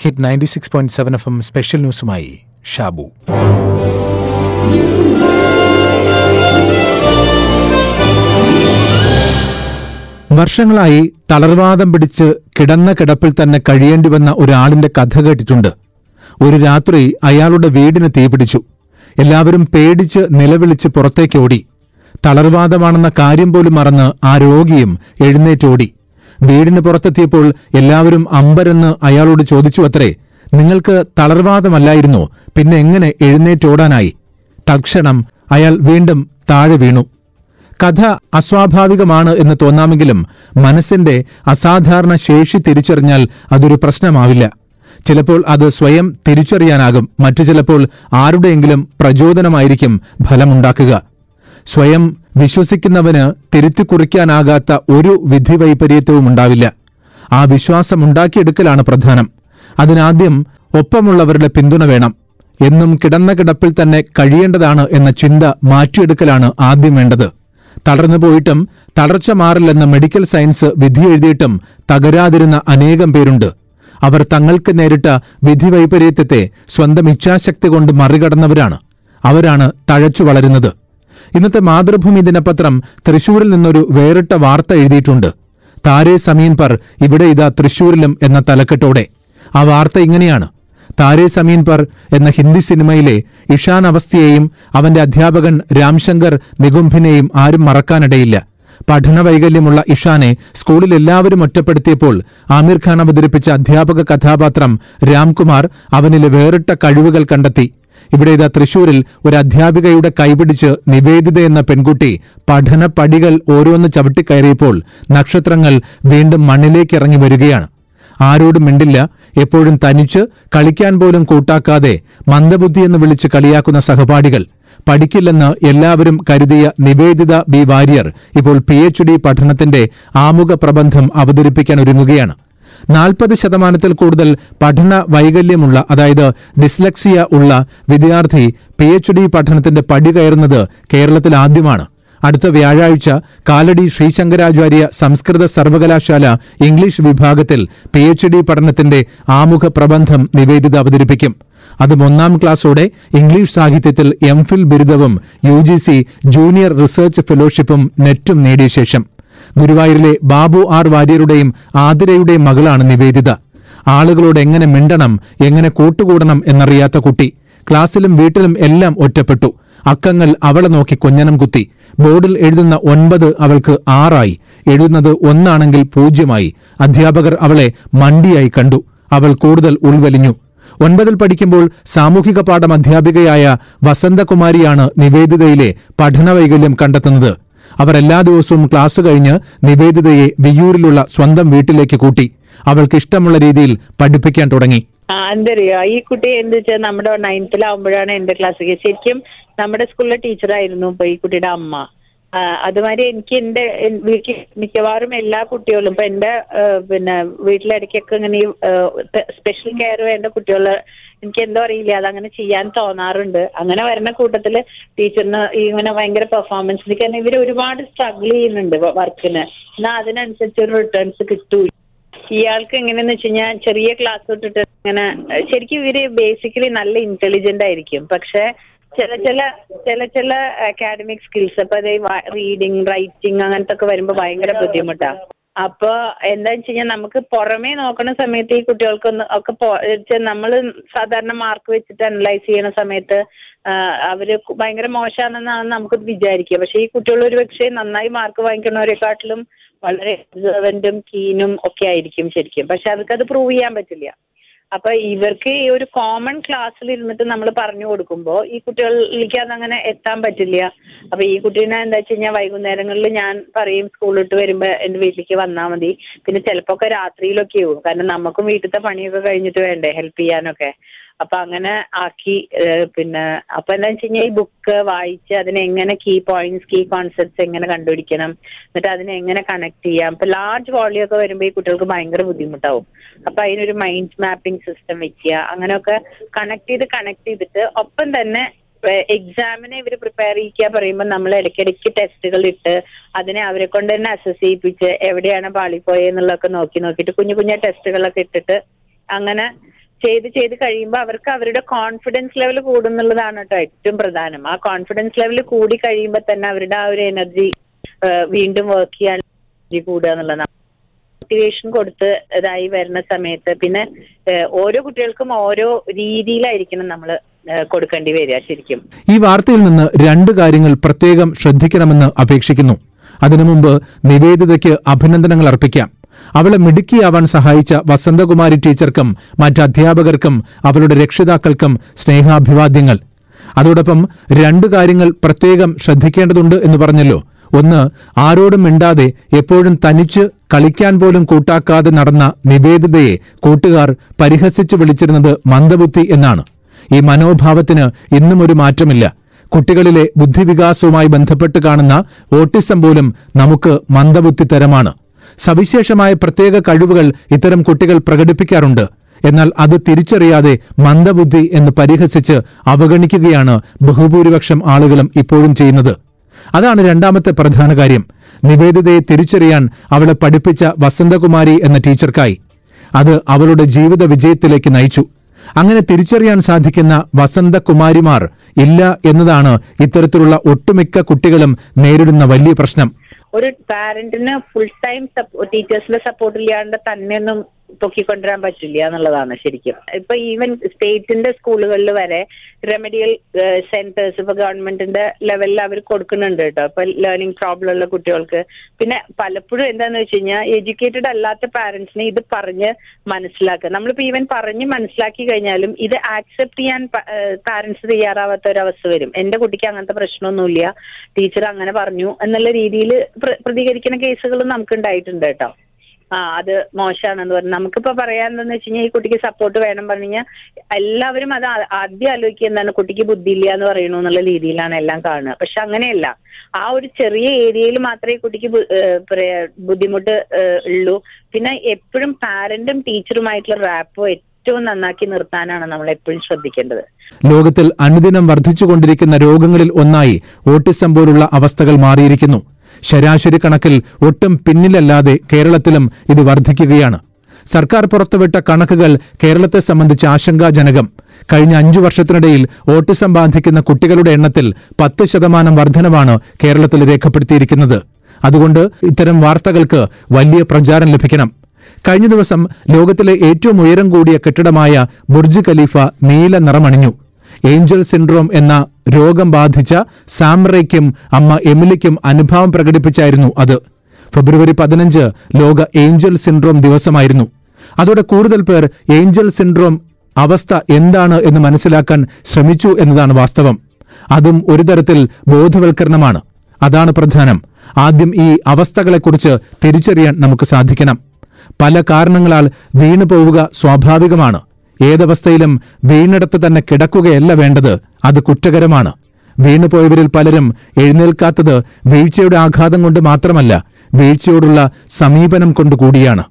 Hit ninety six point seven F M special ന്യൂസുമായി Shabu. വർഷങ്ങളായി തളർവാദം പിടിച്ച് കിടന്ന കിടപ്പിൽ തന്നെ കഴിയേണ്ടി വന്ന ഒരാളിന്റെ കഥ കേട്ടിട്ടുണ്ട്. ഒരു രാത്രി അയാളുടെ വീടിന് തീപിടിച്ചു എല്ലാവരും പേടിച്ച് നിലവിളിച്ച് പുറത്തേക്കോടി തളർവാദമാണെന്ന കാര്യം പോലും മറന്ന് ആ രോഗിയും എഴുന്നേറ്റോടി വീടിന് പുറത്തെത്തിയപ്പോൾ എല്ലാവരും അമ്പരെന്ന് അയാളോട് ചോദിച്ചു അത്രേ നിങ്ങൾക്ക് തളർവാദമല്ലായിരുന്നോ? പിന്നെ എങ്ങനെ എഴുന്നേറ്റോടാനായി തക്ഷണം അയാൾ വീണ്ടും താഴെ വീണു. കഥ അസ്വാഭാവികമാണ് എന്ന് തോന്നാമെങ്കിലും മനസ്സിന്റെ അസാധാരണ ശേഷി തിരിച്ചറിഞ്ഞാൽ അതൊരു പ്രശ്നമാവില്ല. ചിലപ്പോൾ അത് സ്വയം തിരിച്ചറിയാനാകും. മറ്റു ചിലപ്പോൾ ആരുടെയെങ്കിലും പ്രചോദനമായിരിക്കും ഫലമുണ്ടാക്കുക. സ്വയം വിശ്വസിക്കുന്നവന് തിരുത്തിക്കുറിക്കാനാകാത്ത ഒരു വിധി വൈപര്യത്വവും ഉണ്ടാവില്ല. ആ വിശ്വാസം ഉണ്ടാക്കിയെടുക്കലാണ് പ്രധാനം. അതിനാദ്യം ഒപ്പമുള്ളവരുടെ പിന്തുണ വേണം. എന്നും കിടന്ന കിടപ്പിൽ തന്നെ കഴിയേണ്ടതാണ് എന്ന ചിന്ത മാറ്റിയെടുക്കലാണ് ആദ്യം വേണ്ടത്. തളർന്നു പോയിട്ടും തളർച്ച മാറില്ലെന്ന മെഡിക്കൽ സയൻസ് വിധിയെഴുതിയിട്ടും തകരാതിരുന്ന അനേകം പേരുണ്ട്. അവർ തങ്ങൾക്ക് നേരിട്ട വിധി വിധിവൈപരീത്യത്തെ സ്വന്തം ഇച്ഛാശക്തി കൊണ്ട് മറികടന്നവരാണ്. അവരാണ് തഴച്ചു വളരുന്നത്. ഇന്നത്തെ മാതൃഭൂമി ദിനപത്രം തൃശൂരിൽ നിന്നൊരു വേറിട്ട വാർത്ത എഴുതിയിട്ടുണ്ട്. താരേ സമീൻ പർ ഇവിടെ ഇതാ തൃശൂരിലും എന്ന തലക്കെട്ടോടെ. ആ വാർത്ത ഇങ്ങനെയാണ്. താരേ സമീൻ പർ എന്ന ഹിന്ദി സിനിമയിലെ ഇഷാൻ അവസ്ഥയെയും അവന്റെ അധ്യാപകൻ രാംശങ്കർ നികുംഭിനെയും ആരും മറക്കാനിടയില്ല. പഠന വൈകല്യമുള്ള ഇഷാനെ സ്കൂളിൽ എല്ലാവരും ഒറ്റപ്പെടുത്തിയപ്പോൾ ആമിർ ഖാൻ അവതരിപ്പിച്ച അധ്യാപക കഥാപാത്രം രാംകുമാർ അവനിലെ വേറിട്ട കഴിവുകൾ കണ്ടെത്തി. ഇവിടെ ഇതാ തൃശൂരിൽ ഒരു അധ്യാപികയുടെ കൈപിടിച്ച് നിവേദിത എന്ന പെൺകുട്ടി പഠന പടികൾ ഓരോന്ന് ചവിട്ടിക്കയറിയപ്പോൾ നക്ഷത്രങ്ങൾ വീണ്ടും മണ്ണിലേക്ക് ഇറങ്ങി വരികയാണ്. ആരോടും മിണ്ടില്ല എപ്പോഴും തനിച്ച് കളിക്കാൻ പോലും കൂട്ടാക്കാതെ മന്ദബുദ്ധി എന്ന് വിളിച്ച് കളിയാക്കുന്ന സഹപാഠികൾ. പഠിക്കില്ലെന്ന് എല്ലാവരും കരുതിയ നിവേദിത ബി വാര്യർ ഇപ്പോൾ പി എച്ച് ഡി പഠനത്തിന്റെ ആമുഖ പ്രബന്ധം അവതരിപ്പിക്കാൻ ഒരുങ്ങുകയാണ്. നാൽപ്പത് ശതമാനത്തിൽ കൂടുതൽ പഠന വൈകല്യമുള്ള അതായത് ഡിസ്ലക്സിയ ഉള്ള വിദ്യാർത്ഥി പി എച്ച് ഡി പഠനത്തിന്റെ പടി കയറുന്നത് കേരളത്തിൽ ആദ്യമാണ്. അടുത്ത വ്യാഴാഴ്ച കാലടി ശ്രീശങ്കരാചാര്യ സംസ്കൃത സർവകലാശാല ഇംഗ്ലീഷ് വിഭാഗത്തിൽ പി എച്ച് ഡി പഠനത്തിന്റെ ആമുഖ പ്രബന്ധം നിവേദിത അവതരിപ്പിക്കും. അതും ഒന്നാം ക്ലാസ്സോടെ ഇംഗ്ലീഷ് സാഹിത്യത്തിൽ എം ഫിൽ ബിരുദവും യു ജൂനിയർ റിസർച്ച് ഫെലോഷിപ്പും നെറ്റും നേടിയ ശേഷം. ഗുരുവായൂരിലെ ബാബു ആർ വാര്യരുടെയും ആതിരയുടെയും മകളാണ് നിവേദിത. ആളുകളോട് എങ്ങനെ മിണ്ടണം എങ്ങനെ കൂട്ടുകൂടണം എന്നറിയാത്ത കുട്ടി. ക്ലാസ്സിലും വീട്ടിലും എല്ലാം ഒറ്റപ്പെട്ടു. അക്കങ്ങൾ അവളെ നോക്കി കൊഞ്ഞനം കുത്തി. ബോർഡിൽ എഴുതുന്ന ഒൻപത് അവൾക്ക് ആറായി. എഴുതുന്നത് ഒന്നാണെങ്കിൽ പൂജ്യമായി. അധ്യാപകർ അവളെ മണ്ടിയായി കണ്ടു. അവൾ കൂടുതൽ ഉൾവലിഞ്ഞു. ഒൻപതിൽ പഠിക്കുമ്പോൾ സാമൂഹിക പാഠം അധ്യാപികയായ വസന്തകുമാരിയാണ് നിവേദിതയിലെ പഠനവൈകല്യം കണ്ടെത്തുന്നത്. അവർ എല്ലാ ദിവസവും ക്ലാസ് കഴിഞ്ഞ് നിവേദിതയെ വിയൂരിലുള്ള സ്വന്തം വീട്ടിലേക്ക് കൂട്ടി. അവൾക്ക് ഇഷ്ടമുള്ള രീതിയിൽ പഠിപ്പിക്കാൻ തുടങ്ങി. എന്തറിയോ? ഈ കുട്ടി എന്ത് വെച്ചാൽ നമ്മുടെ നയൻത്തിലാവുമ്പോഴാണ് എന്റെ ക്ലാസ്സിലേക്ക് ശരിക്കും നമ്മുടെ സ്കൂളിലെ ടീച്ചറായിരുന്നു ഇപ്പൊ ഈ കുട്ടിയുടെ അമ്മ. അതുമാതിരി എനിക്ക് എന്റെ വീട്ടിൽ മിക്കവാറും എല്ലാ കുട്ടികളും ഇപ്പൊ എന്റെ പിന്നെ വീട്ടിലിടയ്ക്കൊക്കെ ഇങ്ങനെ സ്പെഷ്യൽ കെയർ വേണ്ട കുട്ടികളെ എനിക്ക് എന്തോ അറിയില്ല അതങ്ങനെ ചെയ്യാൻ തോന്നാറുണ്ട്. അങ്ങനെ വരുന്ന കൂട്ടത്തിൽ ടീച്ചറിന് ഇങ്ങനെ ഭയങ്കര പെർഫോമൻസ് കാരണം ഇവർ ഒരുപാട് സ്ട്രഗിൾ ചെയ്യുന്നുണ്ട് വർക്കിന്. എന്നാൽ അതിനനുസരിച്ച് ഒരു റിട്ടേൺസ് കിട്ടൂ. ഇയാൾക്ക് എങ്ങനെയെന്ന് വെച്ച് കഴിഞ്ഞാൽ ചെറിയ ക്ലാസ് തൊട്ടിട്ട് ഇങ്ങനെ ശരിക്കും ഇവർ ബേസിക്കലി നല്ല ഇന്റലിജന്റ് ആയിരിക്കും. പക്ഷെ ചില ചില ചില ചില അക്കാഡമിക് സ്കിൽസ് ഇപ്പൊ റീഡിങ് റൈറ്റിംഗ് അങ്ങനത്തെ ഒക്കെ വരുമ്പോ ഭയങ്കര ബുദ്ധിമുട്ടാ. അപ്പൊ എന്താ വെച്ച് കഴിഞ്ഞാൽ നമുക്ക് പുറമേ നോക്കുന്ന സമയത്ത് ഈ കുട്ടികൾക്കൊന്ന് ഒക്കെ നമ്മൾ സാധാരണ മാർക്ക് വെച്ചിട്ട് അനലൈസ് ചെയ്യുന്ന സമയത്ത് അവർ ഭയങ്കര മോശമാണെന്നാണ് നമുക്ക് വിചാരിക്കുക. പക്ഷെ ഈ കുട്ടികൾ ഒരു പക്ഷേ നന്നായി മാർക്ക് വാങ്ങിക്കുന്നവരെക്കാട്ടിലും വളരെ ഒബ്സർവന്റും കീനും ഒക്കെ ആയിരിക്കും ശരിക്കും. പക്ഷെ അവർക്ക് അത് പ്രൂവ് ചെയ്യാൻ പറ്റില്ല. അപ്പൊ ഇവർക്ക് ഈ ഒരു കോമൺ ക്ലാസ്സിൽ ഇരുന്നിട്ട് നമ്മൾ പറഞ്ഞു കൊടുക്കുമ്പോൾ ഈ കുട്ടികളിലേക്ക് അതങ്ങനെ എത്താൻ പറ്റില്ല. അപ്പൊ ഈ കുട്ടീനെ എന്താ വെച്ച് കഴിഞ്ഞാൽ വൈകുന്നേരങ്ങളിൽ ഞാൻ പറയും സ്കൂൾ വരുമ്പോ എന്റെ വീട്ടിലേക്ക് വന്നാൽ മതി. പിന്നെ ചിലപ്പോ ഒക്കെ രാത്രിയിലൊക്കെ ആവും കാരണം നമുക്കും വീട്ടിലത്തെ പണിയൊക്കെ കഴിഞ്ഞിട്ട് വേണ്ടേ ഹെൽപ്പ് ചെയ്യാനൊക്കെ. അപ്പൊ അങ്ങനെ ആക്കി പിന്നെ അപ്പൊ എന്താ വെച്ച് കഴിഞ്ഞാൽ ഈ ബുക്ക് വായിച്ച് അതിനെ എങ്ങനെ കീ പോയിന്റ്സ് കീ കോൺസെപ്റ്റ്സ് എങ്ങനെ കണ്ടുപിടിക്കണം എന്നിട്ട് അതിനെ എങ്ങനെ കണക്ട് ചെയ്യാം ഇപ്പൊ ലാർജ് വോളിയം ഒക്കെ വരുമ്പോൾ ഈ കുട്ടികൾക്ക് ഭയങ്കര ബുദ്ധിമുട്ടാവും. അപ്പൊ അതിനൊരു മൈൻഡ് മാപ്പിംഗ് സിസ്റ്റം വെക്കുക അങ്ങനെയൊക്കെ കണക്ട് ചെയ്ത് കണക്ട് ചെയ്തിട്ട് ഒപ്പം തന്നെ എക്സാമിനെ ഇവർ പ്രിപ്പയർ ചെയ്യിക്കുക പറയുമ്പോൾ നമ്മൾ ഇടയ്ക്കിടയ്ക്ക് ടെസ്റ്റുകൾ ഇട്ട് അതിനെ അവരെ കൊണ്ട് തന്നെ അസസ് ചെയ്യിപ്പിച്ച് എവിടെയാണ് പാളിപ്പോയെന്നുള്ളതൊക്കെ നോക്കി നോക്കിയിട്ട് കുഞ്ഞു കുഞ്ഞു ടെസ്റ്റുകളൊക്കെ ഇട്ടിട്ട് അങ്ങനെ ചെയ്ത് ചെയ്ത് കഴിയുമ്പോൾ അവർക്ക് അവരുടെ കോൺഫിഡൻസ് ലെവൽ കൂടുന്നുള്ളതാണ് കേട്ടോ ഏറ്റവും പ്രധാനം. ആ കോൺഫിഡൻസ് ലെവൽ കൂടി കഴിയുമ്പോൾ തന്നെ അവരുടെ ആ ഒരു എനർജി വീണ്ടും വർക്ക് ചെയ്യാൻ എനർജി കൂടുക എന്നുള്ളതാണ്. മോട്ടിവേഷൻ കൊടുത്ത് ഇതായി വരുന്ന സമയത്ത് പിന്നെ ഓരോ കുട്ടികൾക്കും ഓരോ രീതിയിലായിരിക്കണം നമ്മൾ കൊടുക്കേണ്ടി വരിക ശരിക്കും. ഈ വാർത്തയിൽ നിന്ന് രണ്ട് കാര്യങ്ങൾ പ്രത്യേകം ശ്രദ്ധിക്കണമെന്ന് അപേക്ഷിക്കുന്നു. അതിനു മുമ്പ് നിവേദിതയ്ക്ക് അഭിനന്ദനങ്ങൾ അർപ്പിക്കാം. അവളെ മിടുക്കിയാവാൻ സഹായിച്ച വസന്തകുമാരി ടീച്ചർക്കും മറ്റ് അധ്യാപകർക്കും അവളുടെ രക്ഷിതാക്കൾക്കും സ്നേഹാഭിവാദ്യങ്ങൾ. അതോടൊപ്പം രണ്ടു കാര്യങ്ങൾ പ്രത്യേകം ശ്രദ്ധിക്കേണ്ടതുണ്ട് എന്ന് പറഞ്ഞല്ലോ. ഒന്ന് ആരോടും മിണ്ടാതെ എപ്പോഴും തനിച്ച് കളിക്കാൻ പോലും കൂട്ടാക്കാതെ നടന്ന നിവേദിതയെ കൂട്ടുകാർ പരിഹസിച്ചു വിളിച്ചിരുന്നത് മന്ദബുദ്ധി എന്നാണ്. ഈ മനോഭാവത്തിന് ഇന്നും ഒരു മാറ്റമില്ല. കുട്ടികളിലെ ബുദ്ധിവികാസവുമായി ബന്ധപ്പെട്ട് കാണുന്ന ഓട്ടിസം പോലും നമുക്ക് മന്ദബുദ്ധി തരമാണ്. സവിശേഷമായ പ്രത്യേക കഴിവുകൾ ഇത്തരം കുട്ടികൾ പ്രകടിപ്പിക്കാറുണ്ട്. എന്നാൽ അത് തിരിച്ചറിയാതെ മന്ദബുദ്ധി എന്ന് പരിഹസിച്ച് അവഗണിക്കുകയാണ് ബഹുഭൂരിപക്ഷം ആളുകളും ഇപ്പോഴും ചെയ്യുന്നത്. അതാണ് രണ്ടാമത്തെ പ്രധാന കാര്യം. നിവേദിതയെ തിരിച്ചറിയാൻ അവളെ പഠിപ്പിച്ച വസന്തകുമാരി എന്ന ടീച്ചർക്കായി. അത് അവളുടെ ജീവിത വിജയത്തിലേക്ക് നയിച്ചു. അങ്ങനെ തിരിച്ചറിയാൻ സാധിക്കുന്ന വസന്തകുമാരിമാർ ഇല്ല എന്നതാണ് ഇത്തരത്തിലുള്ള ഒട്ടുമിക്ക കുട്ടികളും നേരിടുന്ന വലിയ പ്രശ്നം. ഒരു പാരന്റിന് ഫുൾ ടൈം ടീച്ചേഴ്സിന്റെ സപ്പോർട്ട് ഇല്ലാണ്ട് തന്നെയൊന്നും പൊക്കിക്കൊണ്ടുവരാൻ പറ്റില്ല എന്നുള്ളതാണ് ശരിക്കും. ഇപ്പൊ ഈവൻ സ്റ്റേറ്റിന്റെ സ്കൂളുകളിൽ വരെ റെമഡിയൽ സെന്റേഴ്സ് ഇപ്പൊ ഗവൺമെന്റിന്റെ ലെവലിൽ അവർ കൊടുക്കുന്നുണ്ട് കേട്ടോ. ഇപ്പൊ ലേണിംഗ് പ്രോബ്ലം ഉള്ള കുട്ടികൾക്ക്. പിന്നെ പലപ്പോഴും എന്താന്ന് വെച്ച് കഴിഞ്ഞാൽ എഡ്യൂക്കേറ്റഡ് അല്ലാത്ത പാരന്റ്സിനെ ഇത് പറഞ്ഞ് മനസ്സിലാക്കുക. നമ്മളിപ്പോ ഈവൻ പറഞ്ഞ് മനസ്സിലാക്കി കഴിഞ്ഞാലും ഇത് ആക്സെപ്റ്റ് ചെയ്യാൻ പാരന്റ്സ് തയ്യാറാവാത്ത ഒരു അവസ്ഥ വരും. എന്റെ കുട്ടിക്ക് അങ്ങനത്തെ പ്രശ്നമൊന്നുമില്ല. ടീച്ചർ അങ്ങനെ പറഞ്ഞു എന്നുള്ള രീതിയിൽ പ്രതികരിക്കുന്ന കേസുകളും നമുക്ക് ഉണ്ടായിട്ടുണ്ട് കേട്ടോ. ആ അത് മോശമാണെന്ന് പറഞ്ഞു. നമുക്കിപ്പോ പറയാനെന്ന് വെച്ച് കഴിഞ്ഞാൽ ഈ കുട്ടിക്ക് സപ്പോർട്ട് വേണം പറഞ്ഞു കഴിഞ്ഞാൽ എല്ലാവരും അത് ആദ്യം ആലോചിക്കുക എന്താണ് കുട്ടിക്ക് ബുദ്ധിയില്ല എന്ന് പറയണു എന്നുള്ള രീതിയിലാണ് എല്ലാം കാണുക. പക്ഷെ അങ്ങനെയല്ല. ആ ഒരു ചെറിയ ഏരിയയിൽ മാത്രമേ കുട്ടിക്ക് ബുദ്ധിമുട്ട് ഉള്ളൂ. പിന്നെ എപ്പോഴും പാരന്റും ടീച്ചറുമായിട്ടുള്ള റാപ്പോ ഏറ്റവും നന്നാക്കി നിർത്താനാണ് നമ്മൾ എപ്പോഴും ശ്രദ്ധിക്കേണ്ടത്. ലോകത്തിൽ അനുദിനം വർദ്ധിച്ചുകൊണ്ടിരിക്കുന്ന രോഗങ്ങളിൽ ഒന്നായി ഓട്ടിസം പോലുള്ള അവസ്ഥകൾ മാറിയിരിക്കുന്നു. ശരാശരി കണക്കിൽ ഒട്ടും പിന്നിലല്ലാതെ കേരളത്തിലും ഇത് വർദ്ധിക്കുകയാണ്. സർക്കാർ പുറത്തുവിട്ട കണക്കുകൾ കേരളത്തെ സംബന്ധിച്ച് ആശങ്കാജനകം. കഴിഞ്ഞ അഞ്ചു വർഷത്തിനിടയിൽ ഓട്ടിസം ബാധിക്കുന്ന കുട്ടികളുടെ എണ്ണത്തിൽ പത്ത് ശതമാനം വർധനവാണ് കേരളത്തിൽ രേഖപ്പെടുത്തിയിരിക്കുന്നത്. അതുകൊണ്ട് ഇത്തരം വാർത്തകൾക്ക് വലിയ പ്രചാരം ലഭിക്കണം. കഴിഞ്ഞ ദിവസം ലോകത്തിലെ ഏറ്റവും ഉയരം കൂടിയ കെട്ടിടമായ ബുർജ് ഖലീഫ നീല നിറമണിഞ്ഞു. ഏഞ്ചൽ സിൻഡ്രോം എന്ന രോഗം ബാധിച്ച സാംറയ്ക്കും അമ്മ എമിലിക്കും അനുഭാവം പ്രകടിപ്പിച്ചായിരുന്നു അത്. ഫെബ്രുവരി പതിനഞ്ച് ലോക ഏഞ്ചൽ സിൻഡ്രോം ദിവസമായിരുന്നു. അതോടെ കൂടുതൽ പേർ ഏഞ്ചൽ സിൻഡ്രോം അവസ്ഥ എന്താണ് എന്ന് മനസ്സിലാക്കാൻ ശ്രമിച്ചു എന്നതാണ് വാസ്തവം. അതും ഒരു തരത്തിൽ ബോധവൽക്കരണമാണ്. അതാണ് പ്രധാനം. ആദ്യം ഈ അവസ്ഥകളെക്കുറിച്ച് തിരിച്ചറിയാൻ നമുക്ക് സാധിക്കണം. പല കാരണങ്ങളാൽ വീണു പോവുക സ്വാഭാവികമാണ്. ഏതവസ്ഥയിലും വീണിടത്ത് തന്നെ കിടക്കുകയല്ല വേണ്ടത്. അത് കുറ്റകരമാണ്. വീണുപോയവരിൽ പലരും എഴുന്നേൽക്കാത്തത് വീഴ്ചയുടെ ആഘാതം കൊണ്ട് മാത്രമല്ല വീഴ്ചയോടുള്ള സമീപനം കൊണ്ടുകൂടിയാണ്